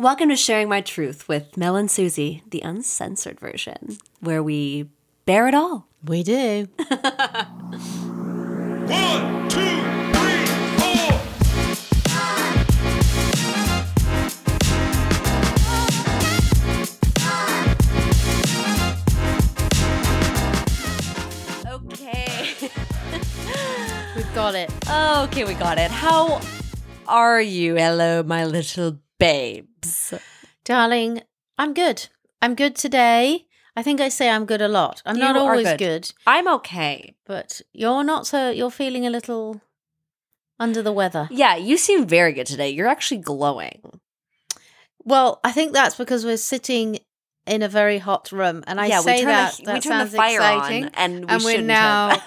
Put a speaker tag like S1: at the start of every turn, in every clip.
S1: Welcome to Sharing My Truth with Mel and Suzie, the uncensored version, where we bear it all.
S2: We do.
S3: One, two, three, four.
S1: Okay.
S2: We've got it.
S1: okay, we got it. How are you? Hello, my little babes.
S2: Darling, I'm good. I'm good today. I think I say I'm good a lot. I'm
S1: You
S2: not always
S1: good.
S2: good.
S1: I'm okay.
S2: but you're not so you're feeling a little under the weather.
S1: Yeah, you seem very good today. You're actually glowing.
S2: Well, I think that's because we're sitting in a very hot room and I
S1: yeah,
S2: say that
S1: the,
S2: that
S1: we turn the fire
S2: exciting
S1: on, and we
S2: and we're now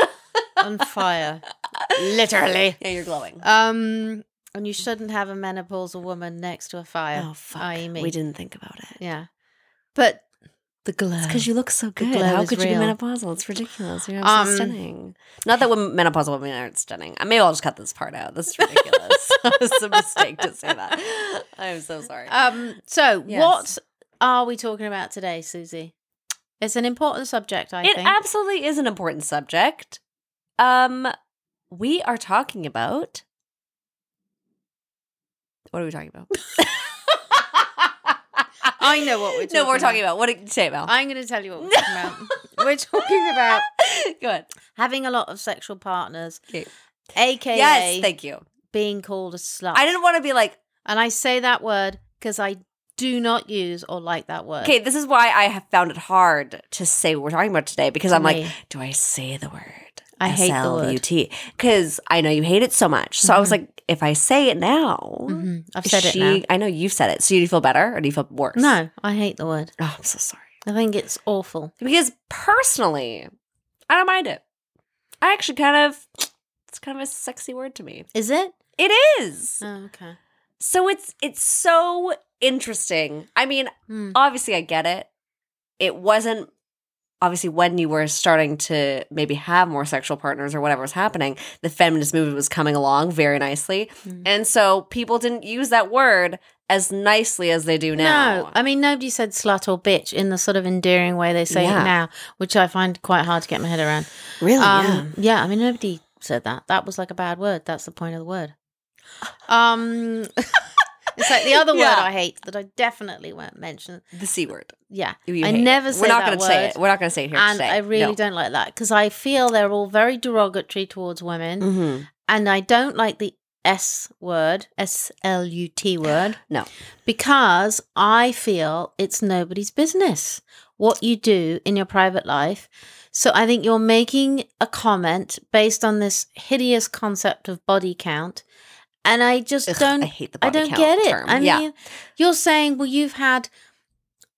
S2: on fire. Literally.
S1: yeah, you're glowing.
S2: Um and you shouldn't have a menopausal woman next to a fire.
S1: oh fuck,
S2: i.e. me.
S1: we didn't think about it.
S2: Yeah. But the glow.
S1: It's Because you look so good. How could you be menopausal? It's ridiculous. You're
S2: Um,
S1: so stunning. Not that women, menopausal women aren't stunning. Maybe I'll just cut this part out. This is ridiculous. it's a mistake to say that. I'm so sorry.
S2: Um. So,
S1: Yes.
S2: what are we talking about today, Suzie? It's an important subject, I think.
S1: it
S2: think.
S1: absolutely is an important subject. Um, we are talking about. What are we talking about?
S2: I know what we're
S1: No,
S2: talking
S1: we're talking
S2: about.
S1: What did you say about?
S2: I'm going to tell you what we're talking about. We're talking about
S1: Good.
S2: having a lot of sexual partners,
S1: Okay.
S2: aka
S1: Yes, thank you.
S2: being called a slut.
S1: I didn't want to be like,
S2: and I say that word because I do not use or like that word.
S1: okay, this is why I have found it hard to say what we're talking about today because I'm like, do I say the word?
S2: I hate the word.
S1: S-L-U-T. Because I know you hate it so much. So I was
S2: Mhm.
S1: like, if I say it now,
S2: Mhm. I've said
S1: she,
S2: it
S1: I know you've said it. So do you feel better or do you feel worse?
S2: No, I hate the word.
S1: Oh, I'm so sorry.
S2: I think it's awful.
S1: Because personally, I don't mind it. I actually kind of, it's kind of a sexy word to me.
S2: Is it?
S1: It is.
S2: Oh, okay.
S1: So it's it's so interesting. I mean,
S2: Hmm.
S1: obviously I get it. It wasn't obviously when you were starting to maybe have more sexual partners or whatever was happening, the feminist movement was coming along very nicely.
S2: Mm.
S1: And so people didn't use that word as nicely as they do now.
S2: No, I mean nobody said slut or bitch in the sort of endearing way they say
S1: Yeah.
S2: it now, which I find quite hard to get my head around.
S1: really?
S2: Um, yeah. I mean nobody said that. That was like a bad word. That's the point of the word. Um, it's like the other word I hate that I definitely won't mention.
S1: The C word.
S2: Yeah,
S1: You
S2: I
S1: hate it.
S2: never say
S1: We're not gonna say it. We're not gonna say it here
S2: and
S1: today.
S2: I really don't like that because I feel they're all very derogatory towards women,
S1: hmm
S2: and I don't like the S word, S L U T word.
S1: No.
S2: because I feel it's nobody's business what you do in your private life. So I think you're making a comment based on this hideous concept of body count. And I just
S1: Ugh,
S2: don't
S1: I hate the
S2: I don't get it.
S1: term.
S2: I mean,
S1: yeah.
S2: you're saying, well, you've had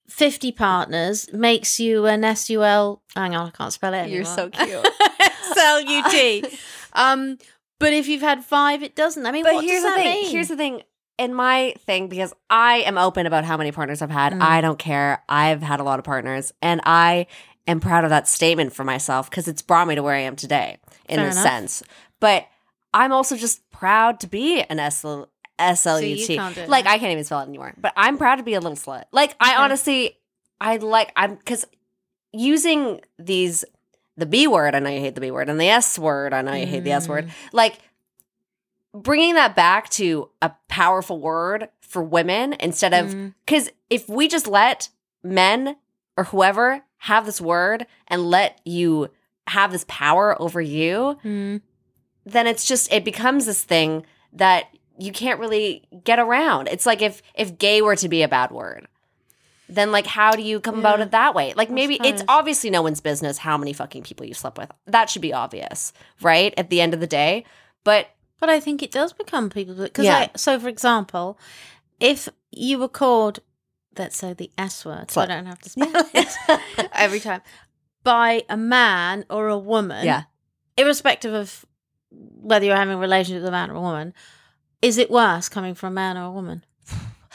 S2: 50 partners, makes you an S U L. Hang on, I can't spell it. Anymore.
S1: You're so cute.
S2: S L U T. Um, but if you've had five, it doesn't. I mean,
S1: But
S2: what
S1: here's
S2: does
S1: the thing.
S2: mean?
S1: Here's the thing. In my thing, because I am open about how many partners I've had,
S2: Mm.
S1: I don't care. I've had a lot of partners, and I am proud of that statement for myself because it's brought me to where I am today in
S2: Fair
S1: a
S2: enough.
S1: sense. But I'm also just proud to be an SL, SLUT.
S2: it
S1: like. I can't even spell it anymore. But I'm proud to be a little slut. Like I
S2: Okay.
S1: honestly, I like I'm because using these the B word. I know you hate the B word, and the S word. I know you hate the S word.
S2: Mm.
S1: Like bringing that back to a powerful word for women instead of
S2: Mm.
S1: because if we just let men or whoever have this word and let you have this power over you,
S2: Mm.
S1: Then it's just it becomes this thing that you can't really get around. It's like if if gay were to be a bad word, then like how do you come about it that way? Like maybe it's obviously no one's business how many fucking people you slept with. That should be obvious, right? At the end of the day. But
S2: But I think it does become people because
S1: Yeah.
S2: I so for example, if you were called let's say the S word, so I don't have to spell it every time, by a man or a woman,
S1: yeah.
S2: irrespective of whether you're having a relationship with a man or a woman, is it worse coming from a man or a woman?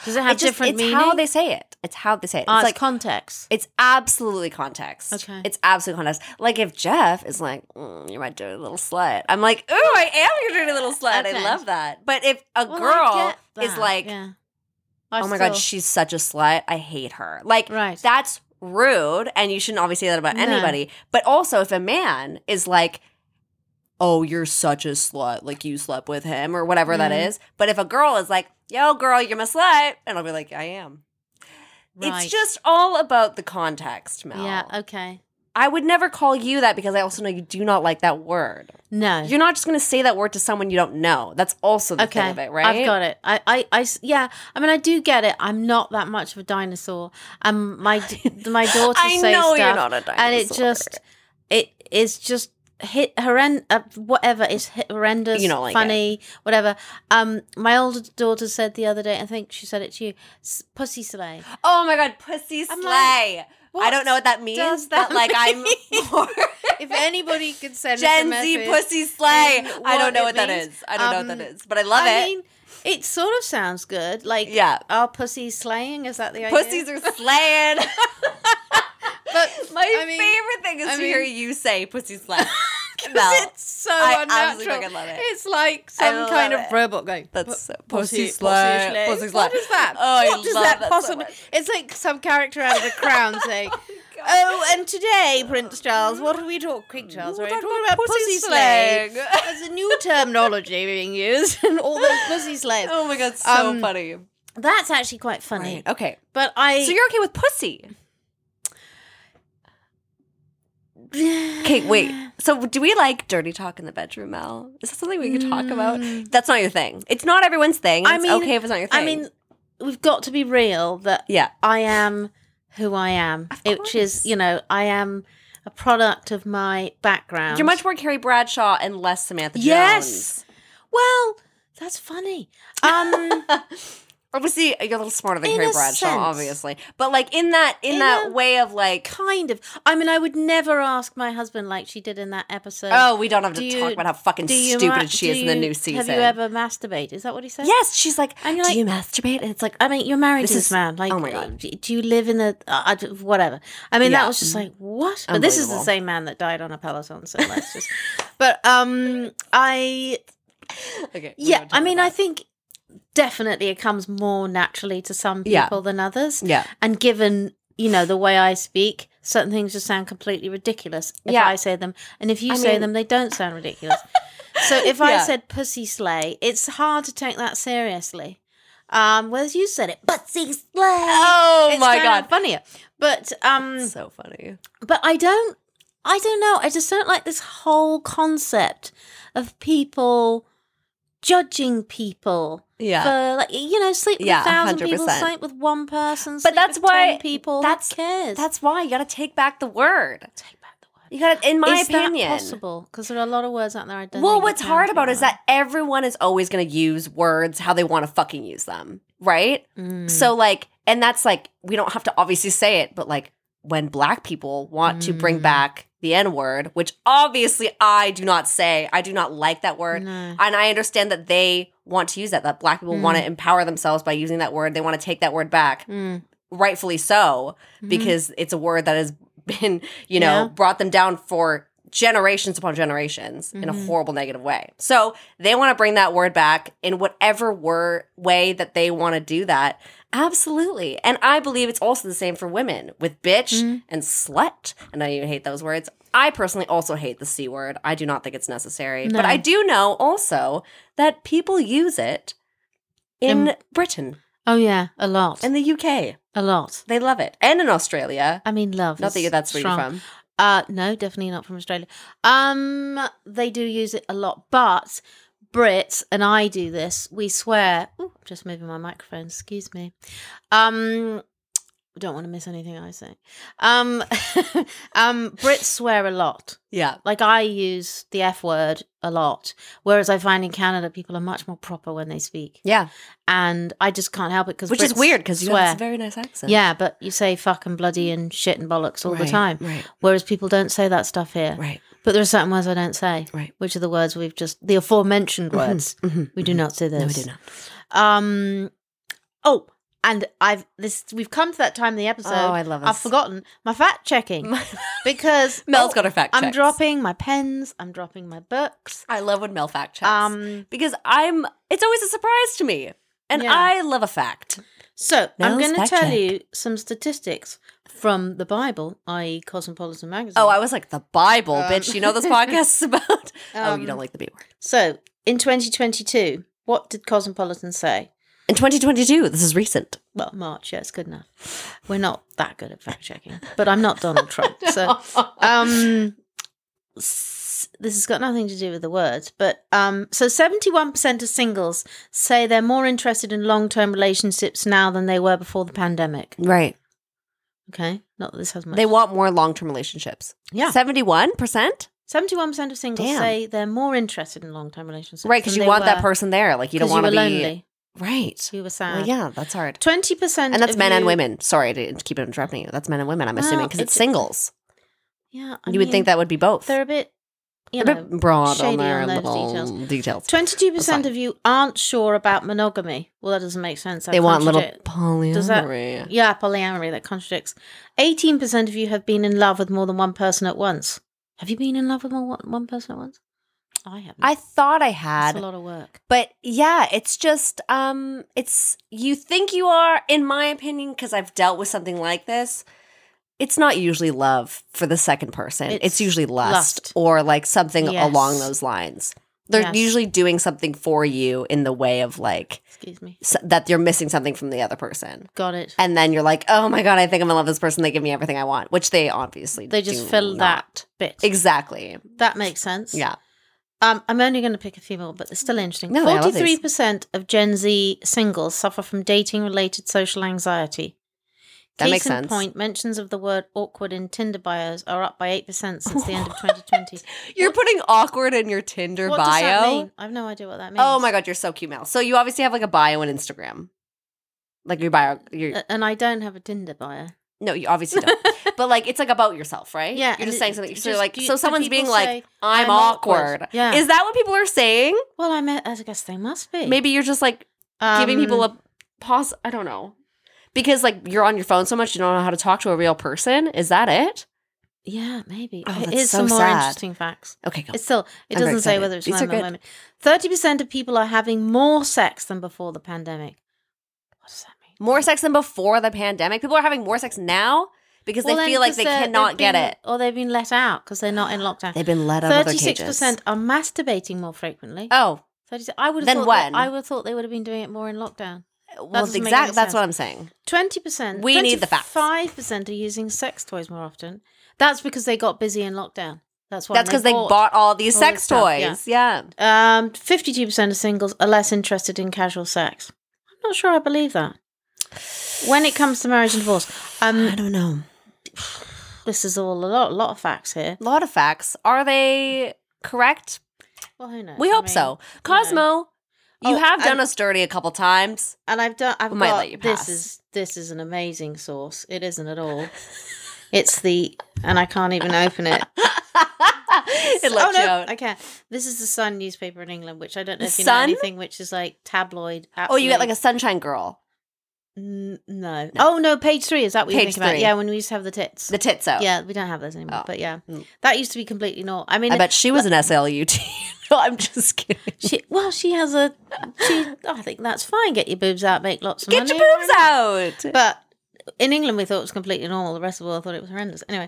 S2: Does it have
S1: It just-
S2: different
S1: it's
S2: meaning?
S1: how they say it. It's how they say it. It's
S2: Ah, it's
S1: like
S2: context.
S1: it's absolutely context.
S2: Okay.
S1: It's absolute context. Like if Jeff is like, mm, "You're my dirty little slut," I'm like, "Ooh, I am your dirty little slut."
S2: Okay.
S1: I love that. But if a
S2: Well,
S1: girl is like,
S2: yeah.
S1: Oh my god, she's such a slut. I hate her. Like
S2: Right.
S1: that's rude, and you shouldn't obviously say that about
S2: No.
S1: anybody. But also, if a man is like, "Oh, you're such a slut," like you slept with him or whatever that
S2: Mm.
S1: is. But if a girl is like, "Yo, girl, you're my slut," and I'll be like, "I am."
S2: Right.
S1: It's just all about the context, Mel.
S2: yeah. Okay.
S1: I would never call you that because I also know you do not like that word.
S2: No.
S1: You're not just going to say that word to someone you don't know. That's also the
S2: okay.
S1: thing of it, right?
S2: I've got it. I, I, yeah. I mean, I do get it. I'm not that much of a dinosaur. Um, my my daughter
S1: I know
S2: stuff,
S1: you're not a
S2: and it
S1: dinosaur.
S2: just it is just hit horrendous. Uh, whatever is horrendous.
S1: You don't like
S2: funny, whatever. Um, my older daughter said the other day. I think she said it to you. Pussy slay.
S1: Oh my god, pussy
S2: I'm
S1: slay.
S2: like,
S1: I don't know what that
S2: does
S1: means,
S2: that
S1: but like I'm more
S2: If anybody could send a
S1: Gen Z pussy slay. I don't know what that
S2: means.
S1: is. I don't know what
S2: Um,
S1: that is, but I love
S2: I
S1: it.
S2: mean, it sort of sounds good. Like,
S1: Yeah.
S2: our pussies slaying? Is that the idea?
S1: Pussies are slaying.
S2: But
S1: My
S2: I mean-
S1: favorite thing is
S2: I
S1: to
S2: mean-
S1: hear you say pussy slay. Mel,
S2: it's so
S1: I
S2: unnatural.
S1: fucking love it.
S2: It's like some kind of
S1: it.
S2: robot going.
S1: That's
S2: "Pu-
S1: so-
S2: pussy,
S1: pussy slay." pussy
S2: What
S1: slay.
S2: is that?
S1: Oh, I
S2: what does
S1: love
S2: that
S1: that
S2: possibly?
S1: much.
S2: it's like some character out of The Crown saying. Oh, and today, Prince Charles, what are we talking, Charles?
S1: We're talking
S2: talking
S1: about pussy
S2: pussy. There's a new terminology being used, and all those pussy slays.
S1: Oh my god, so
S2: Um,
S1: funny.
S2: That's actually quite funny.
S1: Right. Okay.
S2: But I.
S1: So you're okay with pussy? Okay, wait. So do we like dirty talk in the bedroom, Mel? Is that something we can talk about? That's not your thing. It's not everyone's thing.
S2: I
S1: It's
S2: mean-
S1: okay if it's not your thing.
S2: I mean, we've got to be real that
S1: yeah.
S2: I am who I am,
S1: Of
S2: which is, you know, I am a product of my background.
S1: You're much more Carrie Bradshaw and less Samantha Jones.
S2: Yes. well. That's funny. Um,
S1: Obviously, you're a little smarter than
S2: In
S1: Carrie Bradshaw,
S2: sense.
S1: obviously. But like in that in,
S2: In
S1: that way of like
S2: kind of. I mean, I would never ask my husband like she did in that episode.
S1: Oh, we don't have to
S2: Do
S1: talk about how fucking stupid
S2: ma-
S1: she
S2: do
S1: is in the new season.
S2: Have you ever masturbated? Is that what he said?
S1: Yes, she's like,
S2: And you're
S1: do you masturbate? And it's like,
S2: I mean, you're married
S1: This
S2: to this
S1: is-
S2: man. Like,
S1: oh my God.
S2: do do you live in the uh, whatever? I mean,
S1: Yeah.
S2: that was just like what? But this is the same man that died on a peloton. So let's just. But um, I
S1: okay,
S2: yeah, I mean, I think definitely it comes more naturally to some
S1: Yeah.
S2: people than others.
S1: yeah,
S2: And given you know the way I speak, certain things just sound completely ridiculous if
S1: Yeah.
S2: I say them, and if you
S1: I
S2: say
S1: mean-
S2: them, they don't sound ridiculous. so if I said pussy slay, it's hard to take that seriously. Um, whereas you said it, pussy slay.
S1: Oh
S2: it's
S1: my God.
S2: funnier. But um,
S1: so funny.
S2: but I don't I don't know. I just don't like this whole concept of people judging people
S1: Yeah.
S2: for like you know sleep with
S1: Yeah,
S2: a thousand people,
S1: 100%.
S2: sleep with one person,
S1: But that's
S2: with
S1: why-
S2: 10 people.
S1: that's-
S2: cares?
S1: That's why you got to take back the word.
S2: take back the word.
S1: You got to, in my
S2: is
S1: opinion.
S2: possible? Because there are a lot of words out there. I don't.
S1: Well, what's hard about it is that everyone is always going to use words how they want to fucking use them, right?
S2: Mm.
S1: So, like, and that's like, we don't have to obviously say it, but like, when black people want to bring
S2: Mm.
S1: back the N word, which obviously I do not say, I do not like that word.
S2: No.
S1: And I understand that they want to use that, that black people want to empower themselves by using that word. They want to take that word back,
S2: Mm.
S1: rightfully so,
S2: Mhm.
S1: because it's a word that has been, you know,
S2: Yeah.
S1: brought them down for generations upon generations in a
S2: Mhm.
S1: horrible negative way. So they want to bring that word back in whatever word way that they want to do that. Absolutely. And I believe it's also the same for women with bitch
S2: Mhm.
S1: and slut. And I even hate those words. I personally also hate the C word. I do not think it's necessary. But I do know also that people use it in
S2: In-
S1: Britain
S2: Oh yeah, a lot,
S1: In the UK.
S2: a lot.
S1: They love it. And in Australia.
S2: I mean, love.
S1: Not that that's where
S2: strong.
S1: you're from.
S2: Uh no, definitely not from Australia. Um they do use it a lot, but Brits and I do this. We swear. Ooh, just moving my microphone. Excuse me. Um don't want to miss anything I say. Um um Brits swear a lot.
S1: Yeah.
S2: Like I use the F word a lot, whereas I find in Canada people are much more proper when they speak,
S1: Yeah.
S2: and I just can't help it because
S1: Which is weird because you
S2: swear.
S1: have a very nice accent.
S2: yeah, but you say fuck and bloody and shit and bollocks all the time,
S1: Right.
S2: whereas people don't say that stuff here.
S1: Right.
S2: But there are certain words I don't say,
S1: Right.
S2: which are the words we've just the aforementioned words.
S1: Mhm.
S2: We do not say those.
S1: No, we do not.
S2: Um. Oh, and I've this. We've come to that time in the episode.
S1: Oh, I love
S2: I've forgotten my fact checking because
S1: Mel's
S2: oh,
S1: got her fact
S2: I'm
S1: checks.
S2: dropping my pens. I'm dropping my books.
S1: I love when Mel fact checks.
S2: Um.
S1: because I'm it's always a surprise to me. And
S2: Yeah.
S1: I love a fact.
S2: So I'm going to tell
S1: check.
S2: you some statistics from the Bible, i.e., Cosmopolitan magazine.
S1: Oh, I was like, the Bible,
S2: Um,
S1: bitch. You know this podcast is about? oh, you
S2: Um,
S1: don't like the B word.
S2: So in 2022, what did Cosmopolitan say?
S1: In 2022, this is recent.
S2: Well, March. Yeah, it's good enough. We're not that good at fact checking, but I'm not Donald Trump. So um this has got nothing to do with the words but um so 71% of singles say they're more interested in long-term relationships now than they were before the pandemic
S1: right.
S2: okay not that this has much
S1: They want more long term relationships.
S2: yeah
S1: 71%?
S2: 71% of singles
S1: Damn.
S2: say they're more interested in long-term relationships
S1: Right, because you want that person there. Like, you don't want to be.
S2: lonely
S1: Right.
S2: you were sad
S1: Well, yeah, that's hard.
S2: 20%
S1: And that's
S2: of
S1: men and women. Sorry to keep interrupting you. That's men and women, I'm
S2: Well,
S1: assuming, because it's
S2: it's-
S1: singles.
S2: yeah I
S1: you would think that would be both.
S2: they're a bit you
S1: a
S2: know
S1: bit broad on their
S2: on
S1: little
S2: details.
S1: details.
S2: Twenty-two percent of you aren't sure about monogamy. Well, that doesn't make sense. That
S1: They want little polyamory.
S2: Does that- Yeah, polyamory. That contradicts. Eighteen percent of you have been in love with more than one person at once. Have you been in love with more one person at once? I haven't.
S1: I thought I
S2: That's
S1: had,
S2: a lot of work.
S1: but yeah, it's just um, it's you think you are, in my opinion, because I've dealt with something like this. It's not usually love for the second person. It's,
S2: It's
S1: usually lust,
S2: lust.
S1: or like something
S2: Yes.
S1: along those lines. They're
S2: Yes.
S1: usually doing something for you in the way of like
S2: Excuse me.
S1: that you're missing something from the other person.
S2: Got it.
S1: And then you're like, oh my God, I think I'm in love with this person. They give me everything I want, which they obviously
S2: They just fill
S1: not.
S2: that bit.
S1: Exactly.
S2: that makes sense.
S1: Yeah.
S2: Um, I'm only going to pick a few more, but they're still interesting.
S1: No, I love these.
S2: Forty-three percent of Gen Z singles suffer from dating-related social anxiety.
S1: That
S2: Case
S1: makes
S2: in
S1: sense.
S2: point, mentions of the word awkward in Tinder bios are up by eight percent since the end of 2020.
S1: You're
S2: What-
S1: putting awkward in your Tinder
S2: what does that
S1: bio.
S2: mean? I have no idea what that means.
S1: Oh my God, you're so cute, Mel. So you obviously have like a bio on Instagram. Like your bio, your
S2: And I don't have a Tinder bio.
S1: No, you obviously don't. but like it's like about yourself, right?
S2: Yeah,
S1: you're just saying something. So
S2: just-
S1: like,
S2: do-
S1: so someone's being like, "I'm,
S2: "I'm
S1: awkward."
S2: awkward"? Yeah.
S1: is that what people are saying?
S2: Well, I met. I guess they must be.
S1: Maybe you're just like giving people
S2: Um,
S1: a pause. I don't know. Because like you're on your phone so much, you don't know how to talk to a real person. Is that it?
S2: Yeah, maybe.
S1: Oh, that's
S2: Here's
S1: so
S2: some more
S1: sad.
S2: interesting facts.
S1: Okay, go.
S2: It's still. It
S1: I'm
S2: doesn't say whether it's men or women. Thirty percent of people are having more sex than before the pandemic. What does that mean?
S1: More sex than before the pandemic. People are having more sex now because
S2: Well,
S1: they feel like they cannot
S2: they've
S1: get it.
S2: or they've been let out because they're not in lockdown.
S1: They've been let out
S2: Thirty-six percent are masturbating more frequently.
S1: Oh,
S2: 36 I would have
S1: Then
S2: thought
S1: when?
S2: That, I would have thought they would have been doing it more in lockdown.
S1: well,
S2: doesn't
S1: exactly. That's what I'm saying.
S2: Twenty percent.
S1: We need the facts.
S2: Five percent are using sex toys more often. That's because they got busy in lockdown. That's why.
S1: That's because they bought all these
S2: all
S1: sex
S2: stuff, yeah.
S1: toys. Yeah.
S2: Um, fifty-two percent of singles are less interested in casual sex. I'm not sure I believe that. When it comes to marriage and divorce,
S1: I
S2: um,
S1: don't know.
S2: this is all a lot, a lot of facts here.
S1: A lot of facts. Are they correct?
S2: Well, who knows?
S1: We
S2: I
S1: hope
S2: mean,
S1: so. Cosmo, you
S2: Oh,
S1: have done
S2: and-
S1: us dirty a couple times.
S2: and I've done. I've
S1: We might
S2: got.
S1: let you
S2: This is this is an amazing source. It isn't at all. It's the and I can't even open it.
S1: it left
S2: oh no,
S1: you out.
S2: I can't. This is the Sun newspaper in England, which I don't know if you know anything, which is like tabloid.
S1: Oh, you get like a sunshine girl.
S2: N- no. Oh no, page three. Is that what you
S1: Page
S2: think about?
S1: three.
S2: Yeah, when we used to have the tits.
S1: The titso.
S2: yeah, we don't have those anymore.
S1: Oh.
S2: But yeah,
S1: Mm.
S2: that used to be completely normal. I mean,
S1: I bet she was an SLUT. no, I'm just kidding.
S2: she. Well, she has a. She. I think that's fine. Get your boobs out, make lots of
S1: Get
S2: money.
S1: Get your boobs out.
S2: But in England, we thought it was completely normal. The rest of the world thought it was horrendous. Anyway,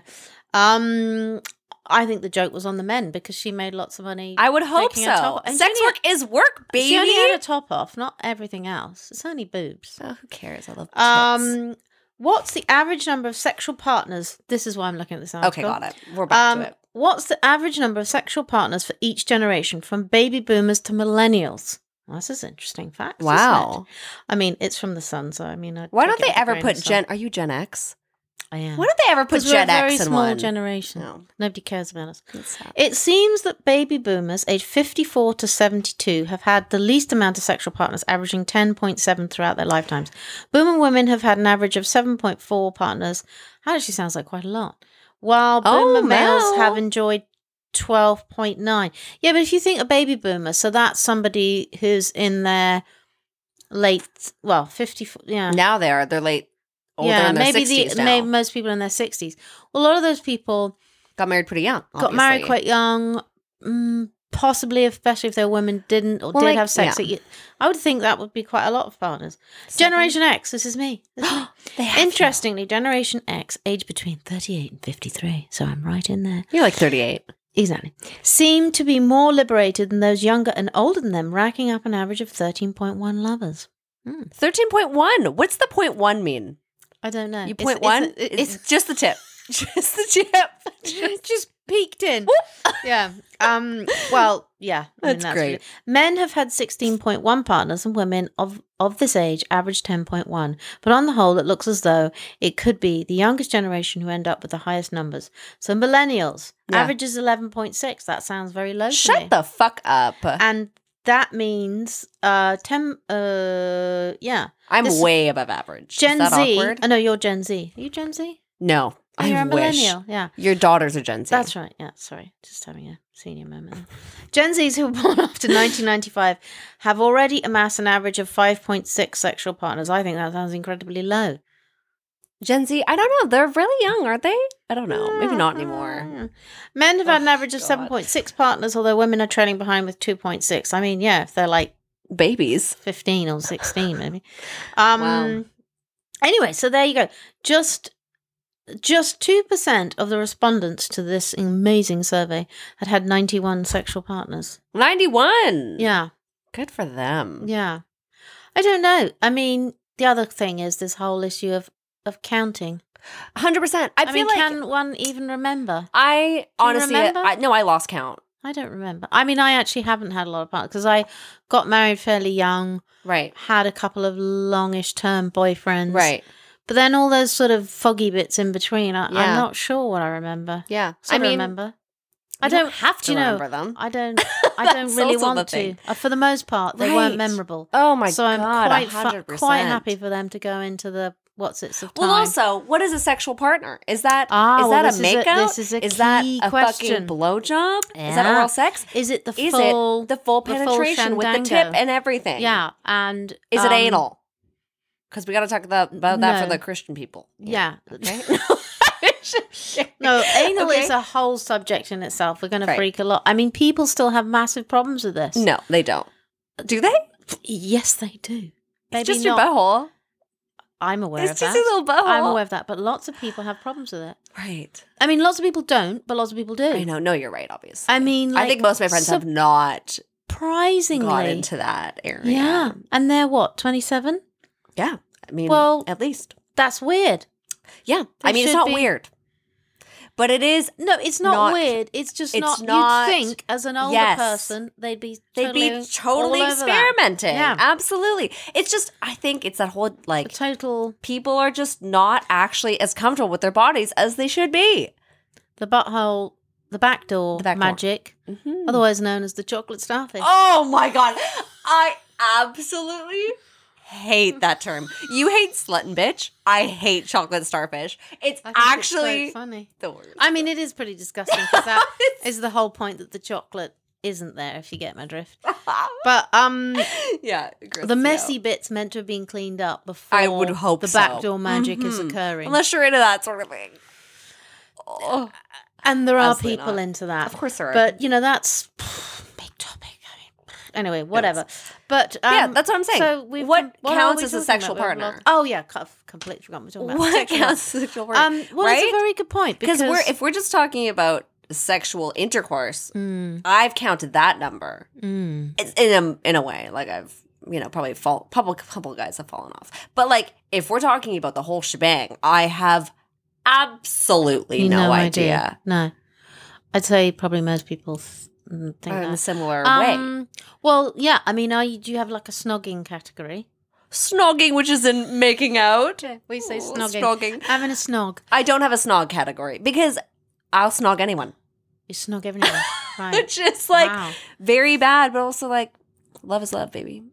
S2: um, I think the joke was on the men because she made lots of money.
S1: I would hope so. Sex work is work, baby.
S2: She only had a top off, not everything else. It's only boobs.
S1: oh, who cares? I love tits.
S2: Um, what's the average number of sexual partners? This is why I'm looking at this article.
S1: okay, got it. We're back
S2: Um,
S1: to it.
S2: what's the average number of sexual partners for each generation, from baby boomers to millennials? Well, this is interesting fact.
S1: Wow.
S2: I mean, it's from the Sun, so I mean, I'd
S1: Why don't they ever put Gen? Are you Gen X?
S2: I am.
S1: Why don't they ever put
S2: 'Cause we're a very
S1: X in
S2: small
S1: one?
S2: generation.
S1: No.
S2: Nobody cares about us. It seems that baby boomers aged 54 to 72 have had the least amount of sexual partners, averaging 10.7 throughout their lifetimes. Boomer women have had an average of 7.4 partners. That actually sounds like quite a lot. While
S1: Oh,
S2: boomer males
S1: Mel.
S2: have enjoyed 12.9. Yeah, but if you think a baby boomer, so that's somebody who's in their late, well, 50, yeah.
S1: Now they are. They're late.
S2: Yeah, maybe
S1: 60s
S2: the
S1: now.
S2: maybe most people in their 60s. Well, a lot of those people
S1: got married pretty young.
S2: got married quite young. Mm, possibly, especially if their women didn't or
S1: Well,
S2: did
S1: like,
S2: have sex.
S1: yeah.
S2: you- I would think that would be quite a lot of partners. Generation X, this is me. This is me.
S1: They have to.
S2: Interestingly, Generation X, aged between 38 and 53, so I'm right in there.
S1: You're like 38.
S2: Exactly. Seem to be more liberated than those younger and older than them, racking up an average of 13.1 lovers.
S1: 13.1. What's the point one mean?
S2: I don't know.
S1: You point
S2: it's-
S1: one?
S2: It's,
S1: It's just the tip. Just the tip.
S2: it's just peeked in. yeah. Um. Well. Yeah. I
S1: That's great.
S2: really- Men have had sixteen point one partners, and women of of this age average ten point one. But on the whole, it looks as though it could be the youngest generation who end up with the highest numbers. So millennials
S1: Yeah.
S2: average is eleven point six. That sounds very low.
S1: Shut the fuck up.
S2: And that means uh ten. Uh. Yeah.
S1: I'm
S2: this-
S1: way above average.
S2: Gen Z.
S1: awkward?
S2: Oh no, you're Gen Z. Are you Gen Z?
S1: No.
S2: Oh, you're
S1: I
S2: a
S1: wish.
S2: millennial. Yeah.
S1: Your daughters are Gen Z.
S2: That's right. Yeah, sorry. Just having a senior moment. Gen Zs who were born after 1995 have already amassed an average of 5.6 sexual partners. I think that sounds incredibly low.
S1: Gen Z, I don't know. They're really young, aren't they? I don't know. Maybe not anymore.
S2: Mm. Men have had an
S1: Oh,
S2: average of
S1: God.
S2: 7.6 partners, although women are trailing behind with 2.6. I mean, yeah, if they're like
S1: Babies.
S2: 15 or 16 maybe. Um
S1: Wow.
S2: Anyway, so there you go. Just just 2% of the respondents to this amazing survey had had 91 sexual partners.
S1: 91.
S2: Yeah.
S1: Good for them.
S2: Yeah. I don't know. I mean, the other thing is this whole issue of of counting.
S1: 100%. I,
S2: I,
S1: feel
S2: mean,
S1: like
S2: can one even remember?
S1: I
S2: you
S1: honestly,
S2: remember?
S1: I, no, I lost count.
S2: I don't remember. I mean, I actually haven't had a lot of partners because I got married fairly young,
S1: Right.
S2: had a couple of longish term boyfriends.
S1: Right.
S2: But then all those sort of foggy bits in between, I,
S1: Yeah.
S2: I'm not sure what I remember.
S1: Yeah.
S2: Sort
S1: I mean,
S2: remember. I don't
S1: have to
S2: do you know,
S1: remember them.
S2: I don't. I don't
S1: That's
S2: really
S1: also the
S2: want to.
S1: thing.
S2: Uh, For the most part, they
S1: Right.
S2: weren't memorable.
S1: Oh my god.
S2: so I'm
S1: god,
S2: quite
S1: 100%.
S2: fu- quite happy for them to go into the what's it's of time.
S1: Well, also, what is a sexual partner? Is that
S2: Ah,
S1: is
S2: well,
S1: that a
S2: is a-
S1: makeout?
S2: this is a
S1: that
S2: key
S1: a
S2: question.
S1: fucking blowjob? Is that
S2: Yeah.
S1: oral sex?
S2: is it the
S1: Is
S2: full?
S1: it the full
S2: the full
S1: penetration with the tip and everything?
S2: yeah, and
S1: Is it
S2: um,
S1: anal? Because we got to talk about, about that for the Christian people.
S2: Yeah.
S1: Okay.
S2: No, anal
S1: Okay.
S2: is a whole subject in itself. We're going to freak a lot. I mean, people still have massive problems with this.
S1: No, they don't. Do they?
S2: Yes, they do. Maybe
S1: It's just your butthole.
S2: I'm aware
S1: It's
S2: of
S1: just
S2: that.
S1: a little butthole.
S2: I'm aware of that, but lots of people have problems with it.
S1: Right.
S2: I mean, lots of people don't, but lots of people do.
S1: I know. No, you're right. Obviously.
S2: I mean,
S1: I think most of my friends have not
S2: surprisingly
S1: got into that area.
S2: Yeah, and they're what twenty seven.
S1: Yeah. I mean,
S2: Well-
S1: at least.
S2: That's weird.
S1: Yeah.
S2: They
S1: I mean, it's not
S2: be-
S1: weird, but it is.
S2: No, it's not,
S1: Not-
S2: weird. It's just
S1: it's
S2: not.
S1: not-
S2: You'd think as an older
S1: Yes.
S2: person they'd be
S1: They'd be totally
S2: all over that.
S1: experimenting.
S2: Yeah.
S1: Absolutely. It's just, I think it's that whole like
S2: total
S1: people are just not actually as comfortable with their bodies as they should be.
S2: the butthole, the back door
S1: The back door.
S2: magic,
S1: Mhm.
S2: otherwise known as the chocolate starfish.
S1: Oh my god. I absolutely hate that term. You hate slut and bitch. I hate chocolate starfish. It's
S2: think it's
S1: actually
S2: funny.
S1: the worst.
S2: I mean, it is pretty disgusting because that is the whole point that the chocolate isn't there. If you get my drift. But um,
S1: yeah,
S2: the messy bits meant to have been cleaned up before.
S1: I would hope
S2: the
S1: so.
S2: backdoor magic is
S1: Mhm.
S2: occurring.
S1: Unless you're into that sort of thing. Oh,
S2: and there are
S1: Absolutely
S2: people
S1: not.
S2: into that.
S1: of course there are.
S2: But you know that's big topic. Anyway, whatever. But um,
S1: Yeah, that's what I'm saying.
S2: So we've
S1: What
S2: com- are
S1: counts
S2: we
S1: as a sexual? Partner?
S2: Oh yeah, I've completely forgotten. What we're talking about
S1: what
S2: sexual
S1: counts as a sexual
S2: partner. Um, well,
S1: right?
S2: a very good point
S1: because we're if we're just talking about sexual intercourse,
S2: Mm,
S1: I've counted that number.
S2: mm.
S1: In a in a way, like I've you know probably fall couple couple guys have fallen off, but like if we're talking about the whole shebang, I have absolutely no, idea.
S2: No, I'd say probably most people th- mm,
S1: in a similar way.
S2: Um, well, yeah. I mean, are you, do you have like a snogging category?
S1: Snogging, which is in making out.
S2: we say
S1: Ooh,
S2: snogging.
S1: snogging.
S2: Having a snog.
S1: I don't have a snog category because I'll snog anyone.
S2: You snog everyone. right.
S1: Which is like
S2: wow.
S1: very bad, but also like love is love, baby.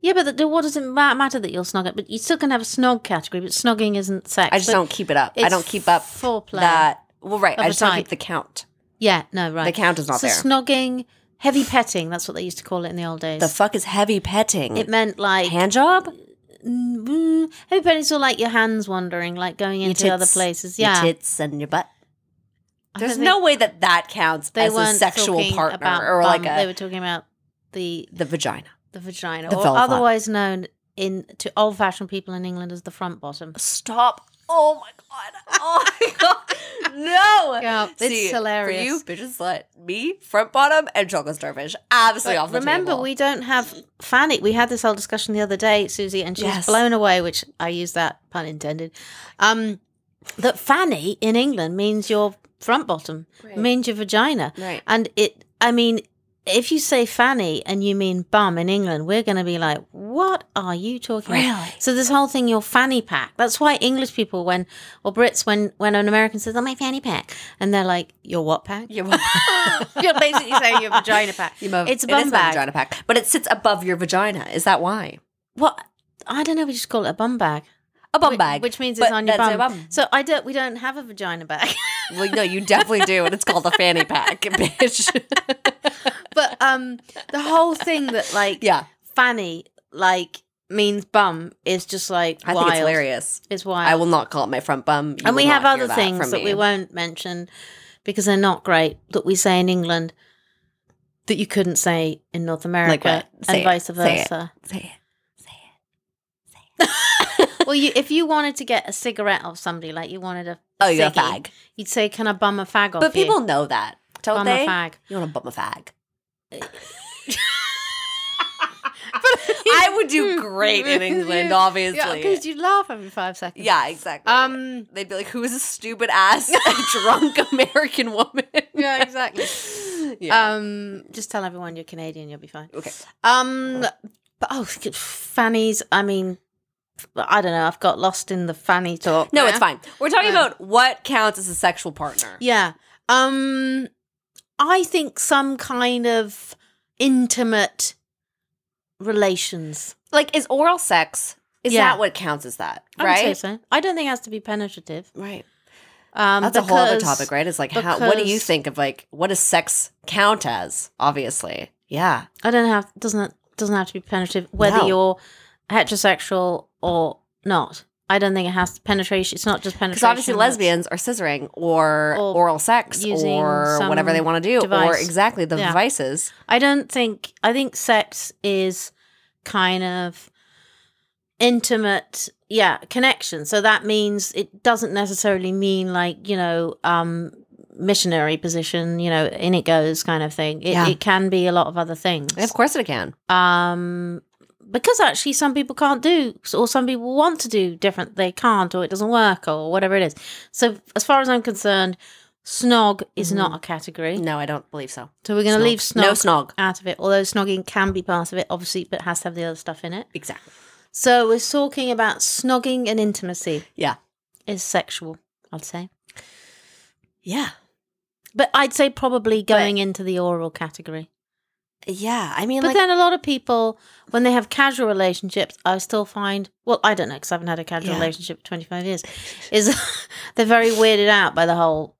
S2: Yeah, but the, what does it matter that you'll snog it? But you still can have a snog category, but snogging isn't sex.
S1: I just
S2: But
S1: don't keep it up. I don't keep up
S2: foreplay.
S1: that. Well, right. I just don't keep the count.
S2: Yeah, no, right.
S1: The count is not
S2: so
S1: there.
S2: snogging, heavy petting. That's what they used to call it in the old days.
S1: the fuck is heavy petting?
S2: it meant like
S1: Hand job?
S2: Mm, mm, heavy petting, so like your hands wandering, like going
S1: Your
S2: into other
S1: tits-
S2: places.
S1: Your
S2: Yeah,
S1: tits and your butt.
S2: I
S1: There's no way that that counts
S2: they
S1: as a
S2: weren't
S1: sexual
S2: talking
S1: partner
S2: about
S1: or like
S2: bum, they were talking about the
S1: the vagina.
S2: the vagina,
S1: The
S2: or
S1: vulva.
S2: otherwise known in to old fashioned people in England as the front bottom.
S1: Stop. Oh my god. Oh my god. No.
S2: Yeah, it's
S1: See,
S2: hilarious.
S1: For you, bitches slut. Me, front bottom, and chocolate starfish. Absolutely
S2: But
S1: off the
S2: remember,
S1: table.
S2: we don't have Fanny. We had this whole discussion the other day, Suzie, and she
S1: Yes.
S2: was blown away. Which I use that pun intended. Um, that Fanny in England means your front bottom,
S1: Right.
S2: means your vagina,
S1: Right.
S2: and it. I mean, if you say fanny and you mean bum in England, we're going to be like, what are you talking about?
S1: Really?
S2: So this whole thing, your fanny pack. That's why English people, when or Brits, when when an American says, "Oh, my fanny pack," and they're like, "Your what pack?"
S1: You-
S2: You're basically saying your vagina pack.
S1: You mo-
S2: it's a bum bag.
S1: vagina pack, but it sits above your vagina. Is that why?
S2: What? I don't know. We just call it a bum bag.
S1: A bum bag,
S2: which means
S1: but
S2: it's on your
S1: that's
S2: bum.
S1: a bum.
S2: So I don't. We don't have a vagina bag.
S1: Well, no, you definitely do, and it's called a fanny pack, bitch.
S2: but um, the whole thing that like
S1: yeah,
S2: fanny like means bum is just like
S1: I
S2: wild.
S1: think it's hilarious.
S2: It's wild.
S1: I will not call it my front bum. You
S2: and we have
S1: not hear
S2: other
S1: that
S2: things
S1: from
S2: that
S1: me.
S2: we won't mention because they're not great that we say in England that you couldn't say in North America
S1: what? Say
S2: and
S1: it.
S2: vice
S1: Say it.
S2: versa.
S1: Say
S2: well, you if you wanted to get a cigarette off somebody, like you wanted a
S1: Oh, you got a
S2: ciggy,
S1: fag.
S2: you'd say, "Can I bum a fag off
S1: But
S2: you?"
S1: people know that, don't
S2: bum
S1: they?
S2: a fag.
S1: You want to bum a fag? I would do great in England, obviously.
S2: Yeah, because you laugh every five seconds.
S1: Yeah, exactly.
S2: Um.
S1: They'd be like, "Who is a stupid ass drunk American woman?"
S2: Yeah. Exactly.
S1: yeah.
S2: Um. Just tell everyone you're Canadian. You'll be fine.
S1: okay.
S2: Um, but oh, fannies. I mean, I don't know. I've got lost in the fanny talk.
S1: No, it's fine. We're talking
S2: Uh,
S1: about what counts as a sexual partner.
S2: Yeah. Um, I think some kind of intimate relations.
S1: Like, is oral sex? Is
S2: Yeah.
S1: that what counts as that? Right.
S2: so. I don't think it has to be penetrative.
S1: Right.
S2: Um,
S1: That's a whole other topic, right? It's like, how, what do you think of like what does sex count as? Obviously, yeah.
S2: I don't have doesn't doesn't have to be penetrative whether
S1: No.
S2: you're heterosexual or not. I don't think it has to penetration. It's not just penetration.
S1: Because obviously lesbians are scissoring or,
S2: Or
S1: oral sex or whatever they want to do or exactly the
S2: Yeah.
S1: devices.
S2: I don't think I think sex is kind of intimate yeah, connection. So that means it doesn't necessarily mean like, you know, um missionary position, you know, in it goes kind of thing. It,
S1: Yeah.
S2: it can be a lot of other things.
S1: Of course it can.
S2: Um because actually some people can't do or some people want to do different they can't or it doesn't work or whatever it is. So as far as I'm concerned, snog is
S1: Mhm.
S2: not a category.
S1: No, I don't believe so.
S2: So we're going to leave snog
S1: No snog.
S2: out of it, although snogging can be part of it, obviously, but has to have the other stuff in it.
S1: Exactly.
S2: So we're talking about snogging and intimacy
S1: Yeah.
S2: is sexual, I'd say.
S1: Yeah.
S2: But I'd say probably going into the oral category.
S1: Yeah. I mean,
S2: But
S1: like,
S2: then a lot of people, when they have casual relationships, I still find, well, I don't know, because I haven't had a casual
S1: Yeah.
S2: relationship for 25 years, is they're very weirded out by the whole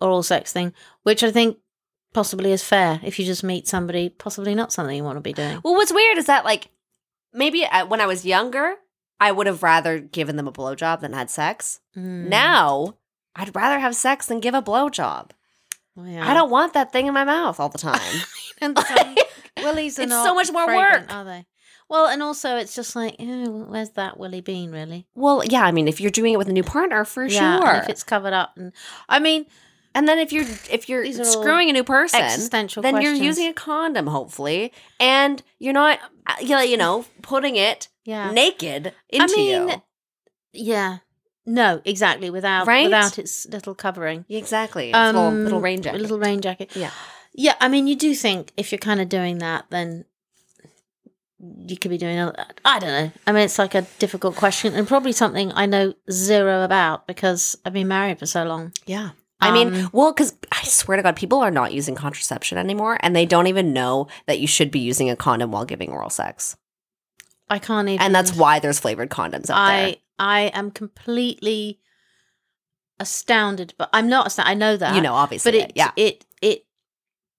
S2: oral sex thing, which I think possibly is fair. If you just meet somebody, possibly not something you want to be doing.
S1: well, what's weird is that like maybe when I was younger, I would have rather given them a blowjob than had sex.
S2: Mm.
S1: Now, I'd rather have sex than give a blowjob.
S2: Well, yeah.
S1: I don't want that thing in my mouth all the time.
S2: And some willies are
S1: It's so much more
S2: fragrant,
S1: work.
S2: are they? Well, and also it's just like, ew, where's that willy been really?
S1: well, yeah. I mean, if you're doing it with a new partner, for
S2: Yeah,
S1: sure.
S2: and if it's covered up, and I mean,
S1: And then if you're if you're
S2: These are all
S1: screwing a new person,
S2: existential
S1: then
S2: questions.
S1: you're using a condom, hopefully, and you're not, uh, you know, you know putting it
S2: yeah,
S1: naked into
S2: mean,
S1: you.
S2: yeah, no, exactly without
S1: Right?
S2: without its little covering,
S1: Exactly, It's a little, little
S2: Um,
S1: rain jacket.
S2: a little rain jacket.
S1: Yeah.
S2: Yeah. I mean, you do think if you're kind of doing that, then you could be doing. A, I don't know. I mean, it's like a difficult question, and probably something I know zero about because I've been married for so long.
S1: yeah. I mean,
S2: Um,
S1: well, because I swear to God, people are not using contraception anymore, and they don't even know that you should be using a condom while giving oral sex,
S2: I can't even.
S1: and that's why there's flavored condoms out
S2: I
S1: there.
S2: I am completely astounded, but I'm not astounded. I know that
S1: You know, obviously,
S2: but it
S1: yeah.
S2: it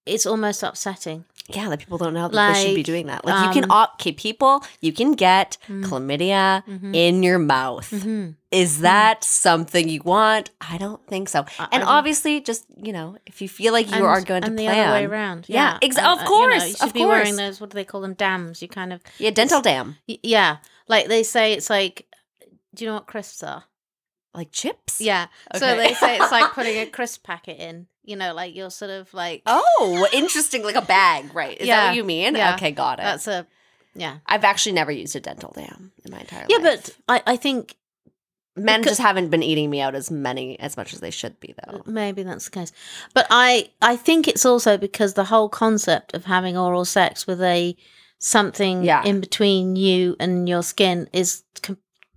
S2: it's almost upsetting.
S1: Yeah, that people don't know that they should be doing that. Like you can,
S2: um,
S1: okay, people, you can get
S2: Mm.
S1: chlamydia
S2: Mm-hmm.
S1: in your mouth. Is that something you want? I don't think so.
S2: I-
S1: and
S2: I
S1: obviously, just you know, if you feel like you
S2: And-
S1: are going to
S2: and the
S1: plan,
S2: other way around.
S1: Yeah, ex-
S2: And,
S1: of
S2: uh, you
S1: course,
S2: know, you should
S1: of
S2: be wearing those. What do they call them? Dams. You kind of
S1: yeah, dental dam,
S2: yeah. Like they say, it's like. Do you know what crisps are?
S1: like chips.
S2: Yeah. So they say it's like putting a crisp packet in. You know, like you're sort of like.
S1: Oh, interesting, like a bag, right? Is that
S2: Yeah,
S1: what you mean?
S2: yeah.
S1: Okay, got it.
S2: That's a. Yeah.
S1: I've actually never used a dental dam in my entire
S2: Yeah,
S1: life.
S2: but I, I think
S1: men
S2: because-
S1: just haven't been eating me out as many as much as they should be, though.
S2: Maybe that's the case. But I I think it's also because the whole concept of having oral sex with a something
S1: Yeah.
S2: in between you and your skin is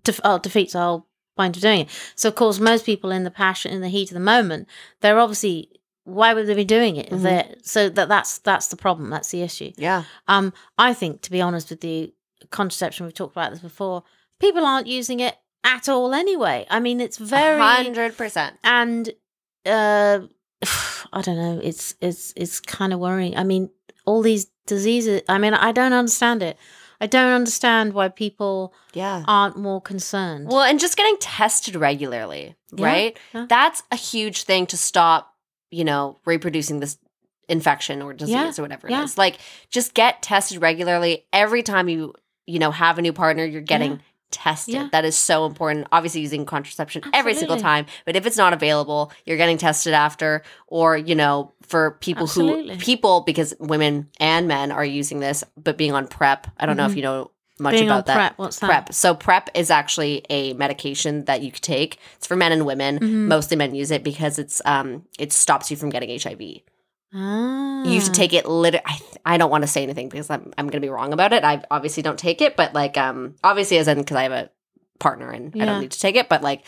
S2: def- oh, defeats the whole point of doing it. So of course most people in the passion in the heat of the moment, they're obviously why would they be doing it?
S1: Mhm.
S2: they're So that that's that's the problem. That's the issue.
S1: Yeah,
S2: Um, I think, to be honest with you, contraception. We've talked about this before. People aren't using it at all anyway. I mean, it's very
S1: hundred percent.
S2: and uh i don't know it's it's it's kind of worrying i mean all these diseases i mean i don't understand it i don't understand why people
S1: Yeah.
S2: aren't more concerned
S1: Well, and just getting tested regularly,
S2: Yeah,
S1: right?
S2: yeah.
S1: That's a huge thing to stop, you know, reproducing this infection or disease
S2: Yeah,
S1: or whatever
S2: yeah.
S1: it is. Like just get tested regularly. Every time you, you know, have a new partner, you're getting
S2: Yeah.
S1: tested.
S2: Yeah.
S1: That is so important. Obviously using contraception every single time, but if it's not available, you're getting tested after or, you know, for people
S2: Absolutely.
S1: who people because women and men are using this but being on PrEP. I don't know if
S2: Mhm.
S1: you know much
S2: being
S1: about that
S2: PrEP what's that
S1: PrEP. So PrEP is actually a medication that you could take. It's for men and women.
S2: Mhm.
S1: Mostly men use it because it's um it stops you from getting HIV.
S2: ah.
S1: You should take it lit. I I don't want to say anything because I'm I'm gonna be wrong about it. I obviously don't take it, but like um obviously as in because I have a partner and I don't need to take it, but like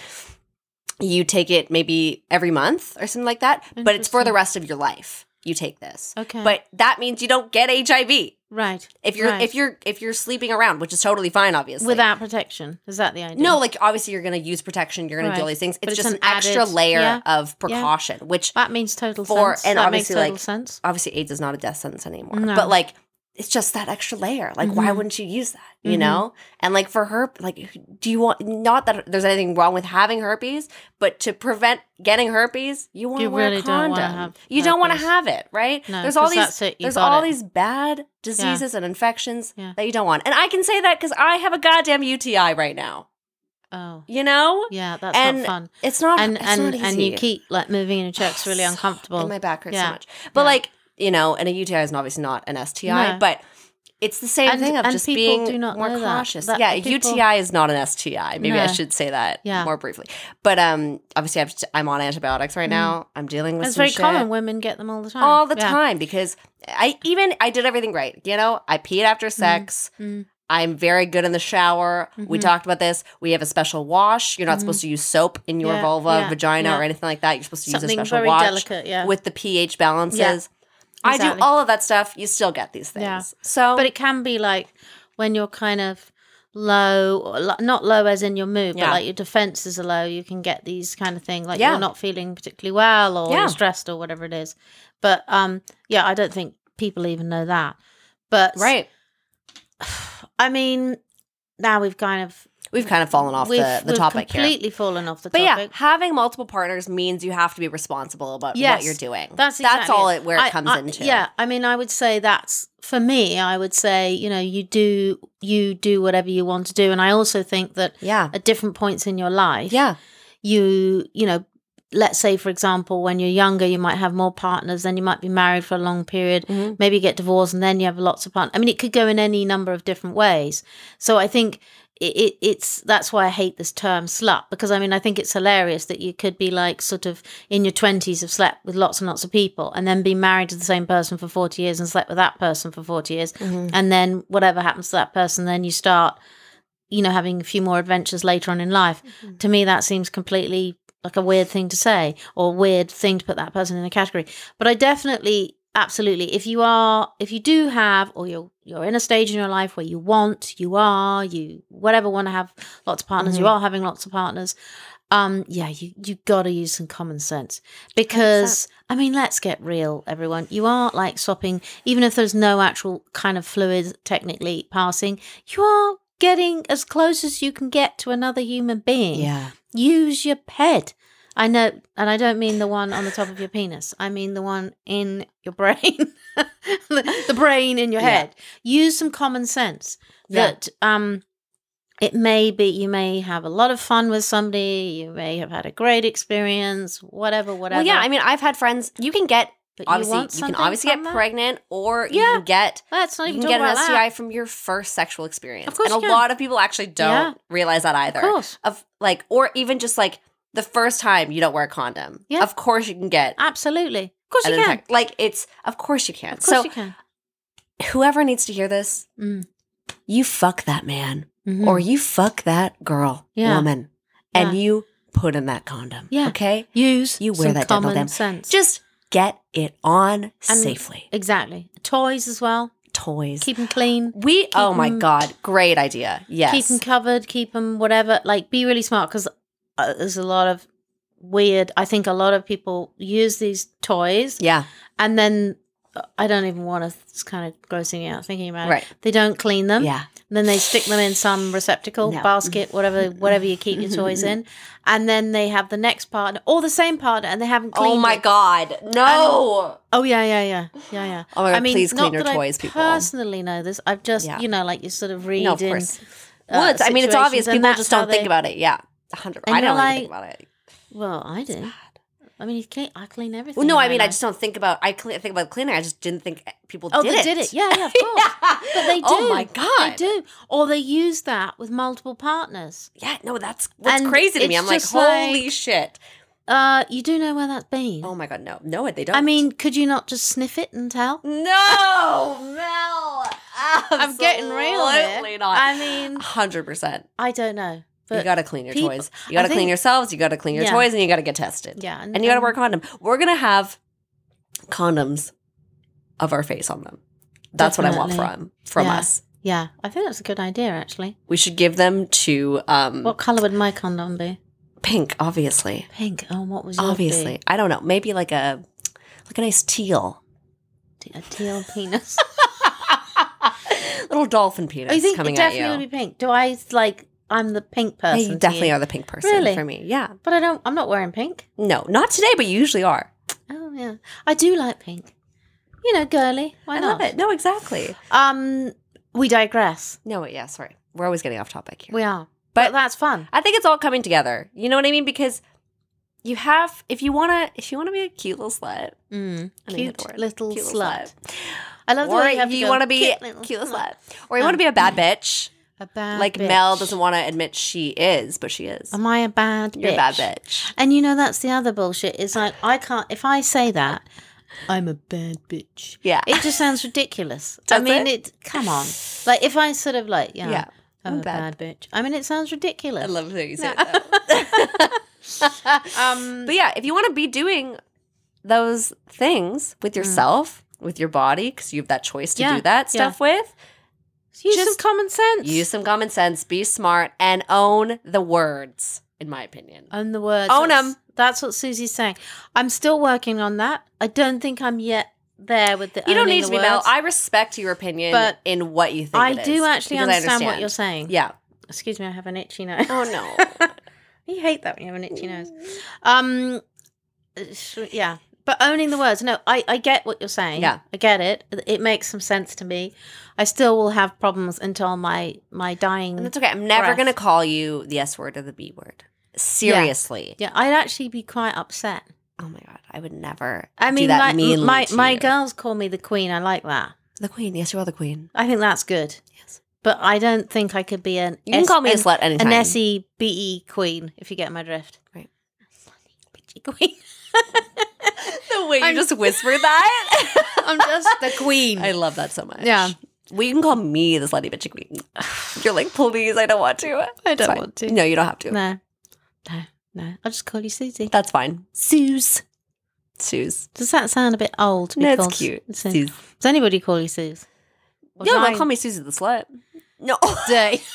S1: you take it maybe every month or something like that. But it's for the rest of your life. You take this.
S2: okay
S1: But that means you don't get HIV
S2: right
S1: if you're
S2: Right.
S1: if you're if you're sleeping around, which is totally fine, obviously.
S2: without protection is that the idea
S1: No, like obviously you're going to use protection. You're going to do all these things. It's,
S2: it's
S1: just an,
S2: an
S1: extra
S2: added-
S1: layer
S2: yeah.
S1: of precaution, which
S2: that means total
S1: for-
S2: sense
S1: and
S2: that makes
S1: obviously,
S2: total
S1: like,
S2: sense
S1: obviously AIDS is not a death sentence anymore.
S2: No.
S1: But like, it's just that extra layer. Like, why
S2: Mhm.
S1: wouldn't you use that? You
S2: Mhm.
S1: know? And like for her, like, do you want? Not that there's anything wrong with having herpes, but to prevent getting herpes, you want to wear
S2: really
S1: a
S2: don't
S1: condom.
S2: have
S1: you don't want to have it, right?
S2: No,
S1: there's all these.
S2: it, you
S1: all
S2: it.
S1: these bad diseases and infections
S2: Yeah.
S1: that you don't want. And I can say that because I have a goddamn UTI right now.
S2: oh
S1: You know?
S2: yeah that's
S1: And
S2: not fun
S1: It's not.
S2: and
S1: it's
S2: and
S1: not
S2: and you keep like moving in your checks really uncomfortable
S1: And my back hurts
S2: Yeah.
S1: so much. But
S2: Yeah.
S1: like, you know, and a UTI is obviously not an STI,
S2: No.
S1: but it's the same
S2: And-
S1: thing of just being
S2: do not
S1: more
S2: know that.
S1: cautious.
S2: That
S1: yeah,
S2: people-
S1: UTI is not an STI. Maybe I should say that
S2: Yeah.
S1: more briefly. But um, obviously, I've, I'm on antibiotics right now. I'm dealing with
S2: Mm. It's very
S1: shit
S2: common. Women get them all the time.
S1: all the
S2: Yeah.
S1: time because I even I did everything right. You know, I peed after sex.
S2: Mm.
S1: I'm very good in the shower. We
S2: Mhm.
S1: talked about this. We have a special wash. You're not
S2: Mhm.
S1: supposed to use soap in your
S2: Yeah,
S1: vulva,
S2: yeah,
S1: vagina,
S2: yeah.
S1: or anything like that. You're supposed to use a special
S2: very
S1: wash
S2: delicate. Yeah.
S1: with the pH balances. I do all of that stuff. You still get these things.
S2: Yeah.
S1: So,
S2: but it can be like when you're kind of low, or lo- not low as in your mood,
S1: Yeah.
S2: but like your defenses are low. You can get these kind of things, like
S1: Yeah.
S2: you're not feeling particularly well, or
S1: Yeah.
S2: stressed, or whatever it is. But um, yeah, I don't think people even know that. But
S1: right,
S2: I mean, now we've kind of
S1: we've kind of fallen off
S2: we've,
S1: the, the topic here.
S2: completely fallen off the topic.
S1: But yeah, having multiple partners means you have to be responsible about what you're doing.
S2: That's
S1: that's all
S2: it.
S1: where it
S2: I-
S1: comes
S2: I-
S1: into.
S2: Yeah, I mean, I would say that's for me. I would say you know you do you do whatever you want to do, and I also think that
S1: yeah,
S2: at different points in your life,
S1: yeah,
S2: you you know, let's say for example, when you're younger, you might have more partners, then you might be married for a long period,
S1: Mhm.
S2: maybe get divorced, and then you have lots of partners. I mean, it could go in any number of different ways. So I think. It, it, it's that's why I hate this term slut because I mean I think it's hilarious that you could be like sort of in your twenties have slept with lots and lots of people and then be married to the same person for forty years and slept with that person for forty years
S1: Mhm.
S2: and then whatever happens to that person then you start you know having a few more adventures later on in life
S1: Mm-hmm.
S2: to me that seems completely like a weird thing to say or weird thing to put that person in a category but i definitely absolutely. If you are, if you do have, or you're you're in a stage in your life where you want, you are, you whatever want to have lots of partners, you
S1: Mhm.
S2: are having lots of partners. Um, yeah, you you got to use some common sense because I mean, let's get real, everyone. You are like swapping, even if there's no actual kind of fluid technically passing. You are getting as close as you can get to another human being
S1: Yeah.
S2: use your head. I know, and I don't mean the one on the top of your penis. I mean the one in your brain, the, the brain in your
S1: Yeah.
S2: head. Use some common sense.
S1: Yeah.
S2: That um, it may be you may have a lot of fun with somebody. You may have had a great experience. Whatever, whatever.
S1: Well, yeah. I mean, I've had friends. You can get
S2: but you
S1: obviously you,
S2: want
S1: can obviously get
S2: that?
S1: pregnant, or you
S2: Yeah.
S1: can get
S2: Let's not
S1: you can get an STI
S2: that.
S1: from your first sexual experience.
S2: Of course
S1: and a lot of people actually don't
S2: Yeah.
S1: realize that either.
S2: Of course,
S1: Of like, or even just like the first time you don't wear a condom.
S2: Yeah.
S1: Of course you can get.
S2: absolutely. Of course you can.
S1: infec- Like it's of course you can.
S2: Of course
S1: so
S2: you can.
S1: whoever needs to hear this,
S2: Mm.
S1: you fuck that man
S2: Mhm.
S1: or you fuck that girl,
S2: Yeah.
S1: woman, and
S2: Yeah.
S1: you put in that condom.
S2: Yeah.
S1: Okay.
S2: use
S1: you wear that dental
S2: common
S1: dam.
S2: sense.
S1: Just get it on
S2: And-
S1: safely.
S2: exactly. Toys as well.
S1: Toys.
S2: Keep them clean.
S1: we. oh my god! Great idea. Yes.
S2: keep them covered, keep them whatever. Like, be really smart because uh, there's a lot of weird. I think a lot of people use these toys
S1: yeah.
S2: and then uh, I don't even want to. It's kind of grossing out thinking about it.
S1: Right.
S2: it. They don't clean them.
S1: Yeah.
S2: And then they stick them in some receptacle,
S1: No.
S2: basket, whatever, whatever you keep your toys in. And then they have the next partner or the same partner, and they haven't cleaned.
S1: Oh my
S2: it.
S1: god! No.
S2: Oh yeah, yeah, yeah, yeah, yeah.
S1: Oh my God,
S2: I mean,
S1: please clean your toys,
S2: I
S1: people.
S2: Personally, know this. I've just,
S1: Yeah.
S2: you know, like you sort of read
S1: no, of
S2: in
S1: course.
S2: uh,
S1: well, it's, I mean, it's obvious.
S2: and
S1: People just don't think about it. Yeah. Hundred. I don't
S2: you're
S1: think about it.
S2: Well, I do. I mean, you clean, I clean everything.
S1: Well, no, I mean, I just don't think about. I clean, think about cleaning. I just didn't think people
S2: Oh,
S1: did
S2: they
S1: it.
S2: did it. Yeah, yeah, of course. But they do.
S1: Oh my god!
S2: They do. Or they use that with multiple partners.
S1: Yeah, no, that's what's
S2: And
S1: crazy to me. I'm like, holy
S2: like-
S1: shit!
S2: Uh, you do know where that's been.
S1: Oh my god, no, no, they don't.
S2: I mean, could you not just sniff it and tell?
S1: no, Mel.
S2: I'm getting real.
S1: Absolutely not.
S2: I mean,
S1: hundred percent.
S2: I don't know. But
S1: You got to clean your
S2: people-
S1: toys. You got to
S2: I
S1: clean yourselves. You got to clean your
S2: Yeah.
S1: toys, and you got to get tested.
S2: yeah,
S1: And you got to wear a condom. We're gonna have condoms of our face on them. That's what I want from from
S2: Yeah.
S1: us.
S2: Yeah, I think that's a good idea. Actually,
S1: We should give them to um,
S2: what color would my condom be?
S1: pink, obviously.
S2: Pink. Oh, what was
S1: Obviously, I don't know. Maybe like a like a nice teal.
S2: A teal penis.
S1: little dolphin penis
S2: oh, you think
S1: coming
S2: it
S1: at
S2: definitely
S1: you.
S2: would be pink? Do I like? I'm the pink
S1: Yeah,
S2: person.
S1: you definitely
S2: to
S1: are the pink person
S2: Really?
S1: for me. Yeah.
S2: But I don't. I'm not wearing pink.
S1: No, not today, but you usually are.
S2: Oh yeah, I do like pink. You know, girly. Why
S1: I
S2: not?
S1: love it. No, exactly.
S2: Um, we digress.
S1: No, yeah, sorry. We're always getting off topic here.
S2: We are,
S1: But-
S2: but that's fun.
S1: I think it's all coming together. You know what I mean? Because you have if you wanna if you wanna be a cute little slut,
S2: Mm.
S1: I
S2: Cute
S1: the word.
S2: little
S1: Cute
S2: slut. I love the
S1: or
S2: way you have to
S1: you
S2: go,
S1: want to be
S2: "Cute
S1: cute
S2: little
S1: slut, or you want to be a bad bitch,
S2: A bad
S1: like
S2: bitch.
S1: Mel doesn't want to admit she is, but she is.
S2: Am I a bad
S1: You're
S2: bitch?
S1: a bad bitch.
S2: And you know that's the other bullshit. Is like I can't if I say that I'm a bad bitch.
S1: Yeah,
S2: It just sounds ridiculous. I mean,
S1: it?
S2: it? Come on, like if I sort of like yeah,
S1: yeah.
S2: I'm,
S1: I'm
S2: a
S1: bad.
S2: bad. bitch. I mean, it sounds ridiculous.
S1: I love that you say
S2: Yeah.
S1: that.
S2: Um,
S1: but yeah, if you want to be doing those things with yourself, with your body, because you have that choice to
S2: Mm. Yeah,
S1: do that stuff with,
S2: use some common sense.
S1: use some common sense, be smart, and own the words. In my opinion,
S2: Own the words.
S1: Own
S2: That's-
S1: 'em.
S2: That's what Suzie's saying. I'm still working on that. I don't think I'm yet there with the.
S1: you don't need to be Mel. I respect your opinion,
S2: But
S1: in what you think.
S2: I do
S1: is,
S2: actually
S1: I
S2: understand, what you're saying.
S1: Yeah.
S2: Excuse me, I have an itchy nose.
S1: Oh no.
S2: you hate that when you have an itchy nose. Um, yeah, but owning the words. No, I I get what you're saying.
S1: Yeah.
S2: I get it. It makes some sense to me. I still will have problems until my my dying.
S1: And that's okay. I'm never
S2: breath.
S1: going to call you the S word or the B word. Seriously.
S2: yeah, I'd actually be quite upset.
S1: Oh my god, I would never.
S2: I mean, my
S1: to
S2: my
S1: you.
S2: girls call me the queen. I like that.
S1: the queen. Yes, you are the queen.
S2: I think that's good.
S1: Yes.
S2: But I don't think I could be an
S1: You can
S2: S-
S1: call me a
S2: an,
S1: slut anytime.
S2: an S E B E queen if you get my drift.
S1: Right.
S2: Slutty bitchy queen.
S1: the way you
S2: I'm-
S1: just whispered that.
S2: I'm just the queen.
S1: I love that so much.
S2: Yeah.
S1: Well, you can call me the slutty bitchy queen. You're like, please, I don't want to.
S2: I don't want to.
S1: No, you don't have to.
S2: No, no, no. I'll just call you Suzie.
S1: That's fine. Suze. Suze.
S2: Does that sound a bit old?
S1: No, it's cute.
S2: Su-
S1: Suze.
S2: Does anybody call you Suze? Or
S1: Yeah,
S2: I-
S1: call me Suzie the slut. No.
S2: Day.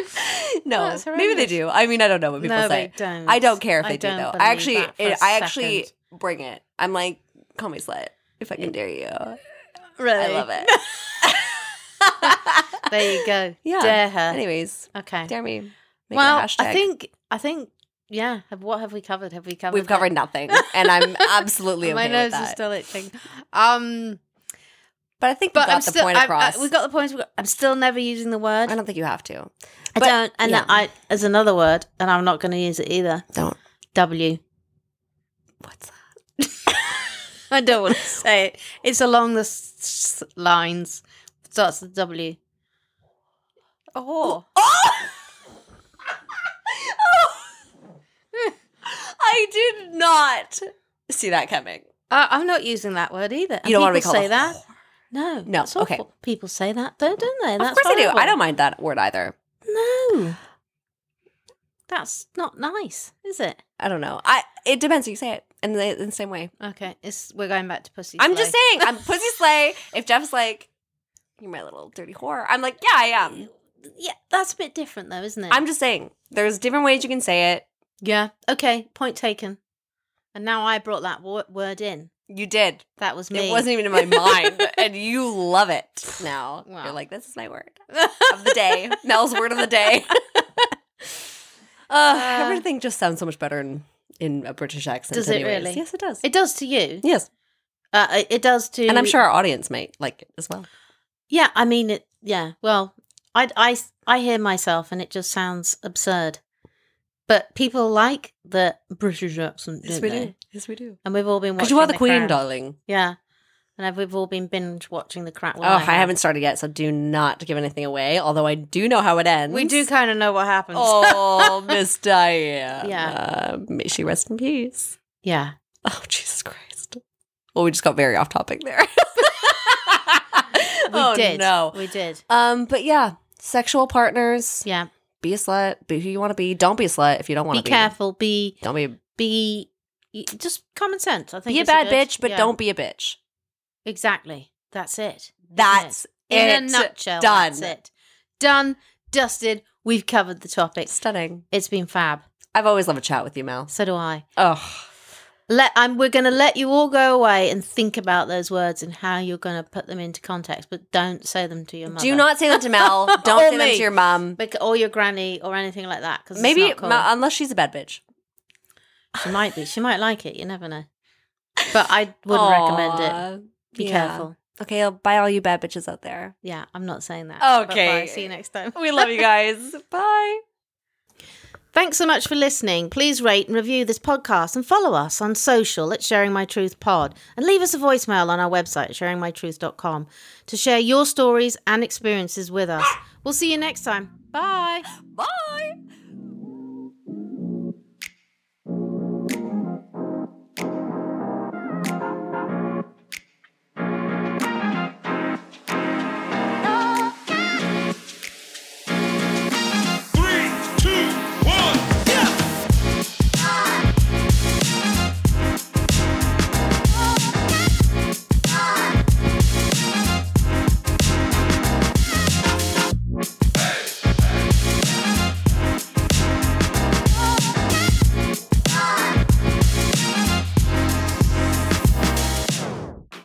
S1: no. Maybe they do. I mean, I don't know what people
S2: No,
S1: say.
S2: they don't.
S1: I don't care if
S2: I
S1: they do though. I actually, it, I actually bring it. I'm like, call me slut if I can dare you.
S2: Really?
S1: I love it.
S2: There you go.
S1: Yeah.
S2: Dare her.
S1: Anyways,
S2: Okay.
S1: dare me. Make
S2: well. I think I think yeah. Have, what have we covered? Have we covered?
S1: we've
S2: it?
S1: covered nothing, and I'm absolutely okay
S2: My nose is still itching. Um,
S1: but I think we
S2: but
S1: got
S2: I'm
S1: the
S2: still.
S1: point
S2: I, I,
S1: across.
S2: we got the point. I'm still never using the word.
S1: I don't think you have to.
S2: I
S1: but-
S2: don't. And
S1: yeah.
S2: I as another word, and I'm not going to use it either.
S1: Don't.
S2: W.
S1: What's that?
S2: I don't want to say it. It's along the s- s- lines. Starts with W. Oh. Oh.
S1: I did not see that coming.
S2: Uh, I'm not using that word either. And
S1: You don't want to be called
S2: say that. No,
S1: No, okay.
S2: awful. People say that, though, don't they?
S1: Of
S2: That's
S1: course I do. I don't mind that word either.
S2: No, that's not nice, is it?
S1: I don't know. I it depends. You say it in the, in the same way.
S2: Okay, it's we're going back to pussy.
S1: I'm just saying. I'm pussy slay. If Jeff's like, "You're my little dirty whore," I'm like, "Yeah, I am."
S2: Yeah, that's a bit different, though, isn't it?
S1: I'm just saying. There's different ways you can say it.
S2: yeah. Okay, point taken. And now I brought that wo- word in.
S1: You did.
S2: That was me.
S1: It wasn't even in my mind, and you love it now.
S2: Wow.
S1: You're like, "This is my word of the day." Mel's word of the day. uh, everything just sounds so much better in in a British accent.
S2: Does it really?
S1: Yes, it does.
S2: It does to you.
S1: yes,
S2: Uh, it- it does to.
S1: and I'm sure our audience might like it as well.
S2: Yeah, I mean it. Yeah. Well, I I I hear myself, and it just sounds absurd. But people like the British accent, don't they?
S1: Yes, we do.
S2: And we've all been
S1: Because
S2: watching
S1: you are the, queen,
S2: Crown.
S1: darling.
S2: Yeah, and we've all been binge watching the crap.
S1: oh, I haven't started yet, so do not give anything away. Although I do know how it ends.
S2: We do kind of know what happens.
S1: Oh, Miss Diane.
S2: Yeah.
S1: may she rest in peace.
S2: yeah.
S1: Oh, Jesus Christ. Well, we just got very off topic there.
S2: We
S1: oh,
S2: did.
S1: No.
S2: we did.
S1: Um, but yeah, sexual partners.
S2: Yeah.
S1: Be a slut. Be who you want to be. Don't be a slut if you don't want to be.
S2: Be careful. Be
S1: Don't be.
S2: be just common sense. I think
S1: Be a bad
S2: good-
S1: bitch, but
S2: yeah.
S1: don't be a bitch.
S2: exactly. That's it.
S1: That's
S2: in
S1: it.
S2: a nutshell.
S1: Done.
S2: That's it. Done. Dusted. We've covered the topic.
S1: Stunning.
S2: It's been fab.
S1: I've always loved a chat with you, Mel.
S2: So do I.
S1: Oh,
S2: Let I'm we're going to let you all go away and think about those words and how you're going to put them into context, but don't say them to your mother.
S1: do not say them to Mel. Don't say them to your mom.
S2: Or your granny or anything like that. Because
S1: Maybe
S2: not cool.
S1: Ma- unless she's a bad bitch.
S2: she might be. She might like it. You never know. But I wouldn't recommend it. Be
S1: yeah.
S2: careful.
S1: Okay, I'll buy all you bad bitches out there.
S2: Yeah, I'm not saying that.
S1: Okay.
S2: bye. See you next time.
S1: We love you guys. Bye.
S2: Thanks so much for listening. Please rate and review this podcast and follow us on social at Sharing My Truth Pod and leave us a voicemail on our website, sharingmytruth.com, to share your stories and experiences with us. We'll see you next time. Bye.
S1: Bye.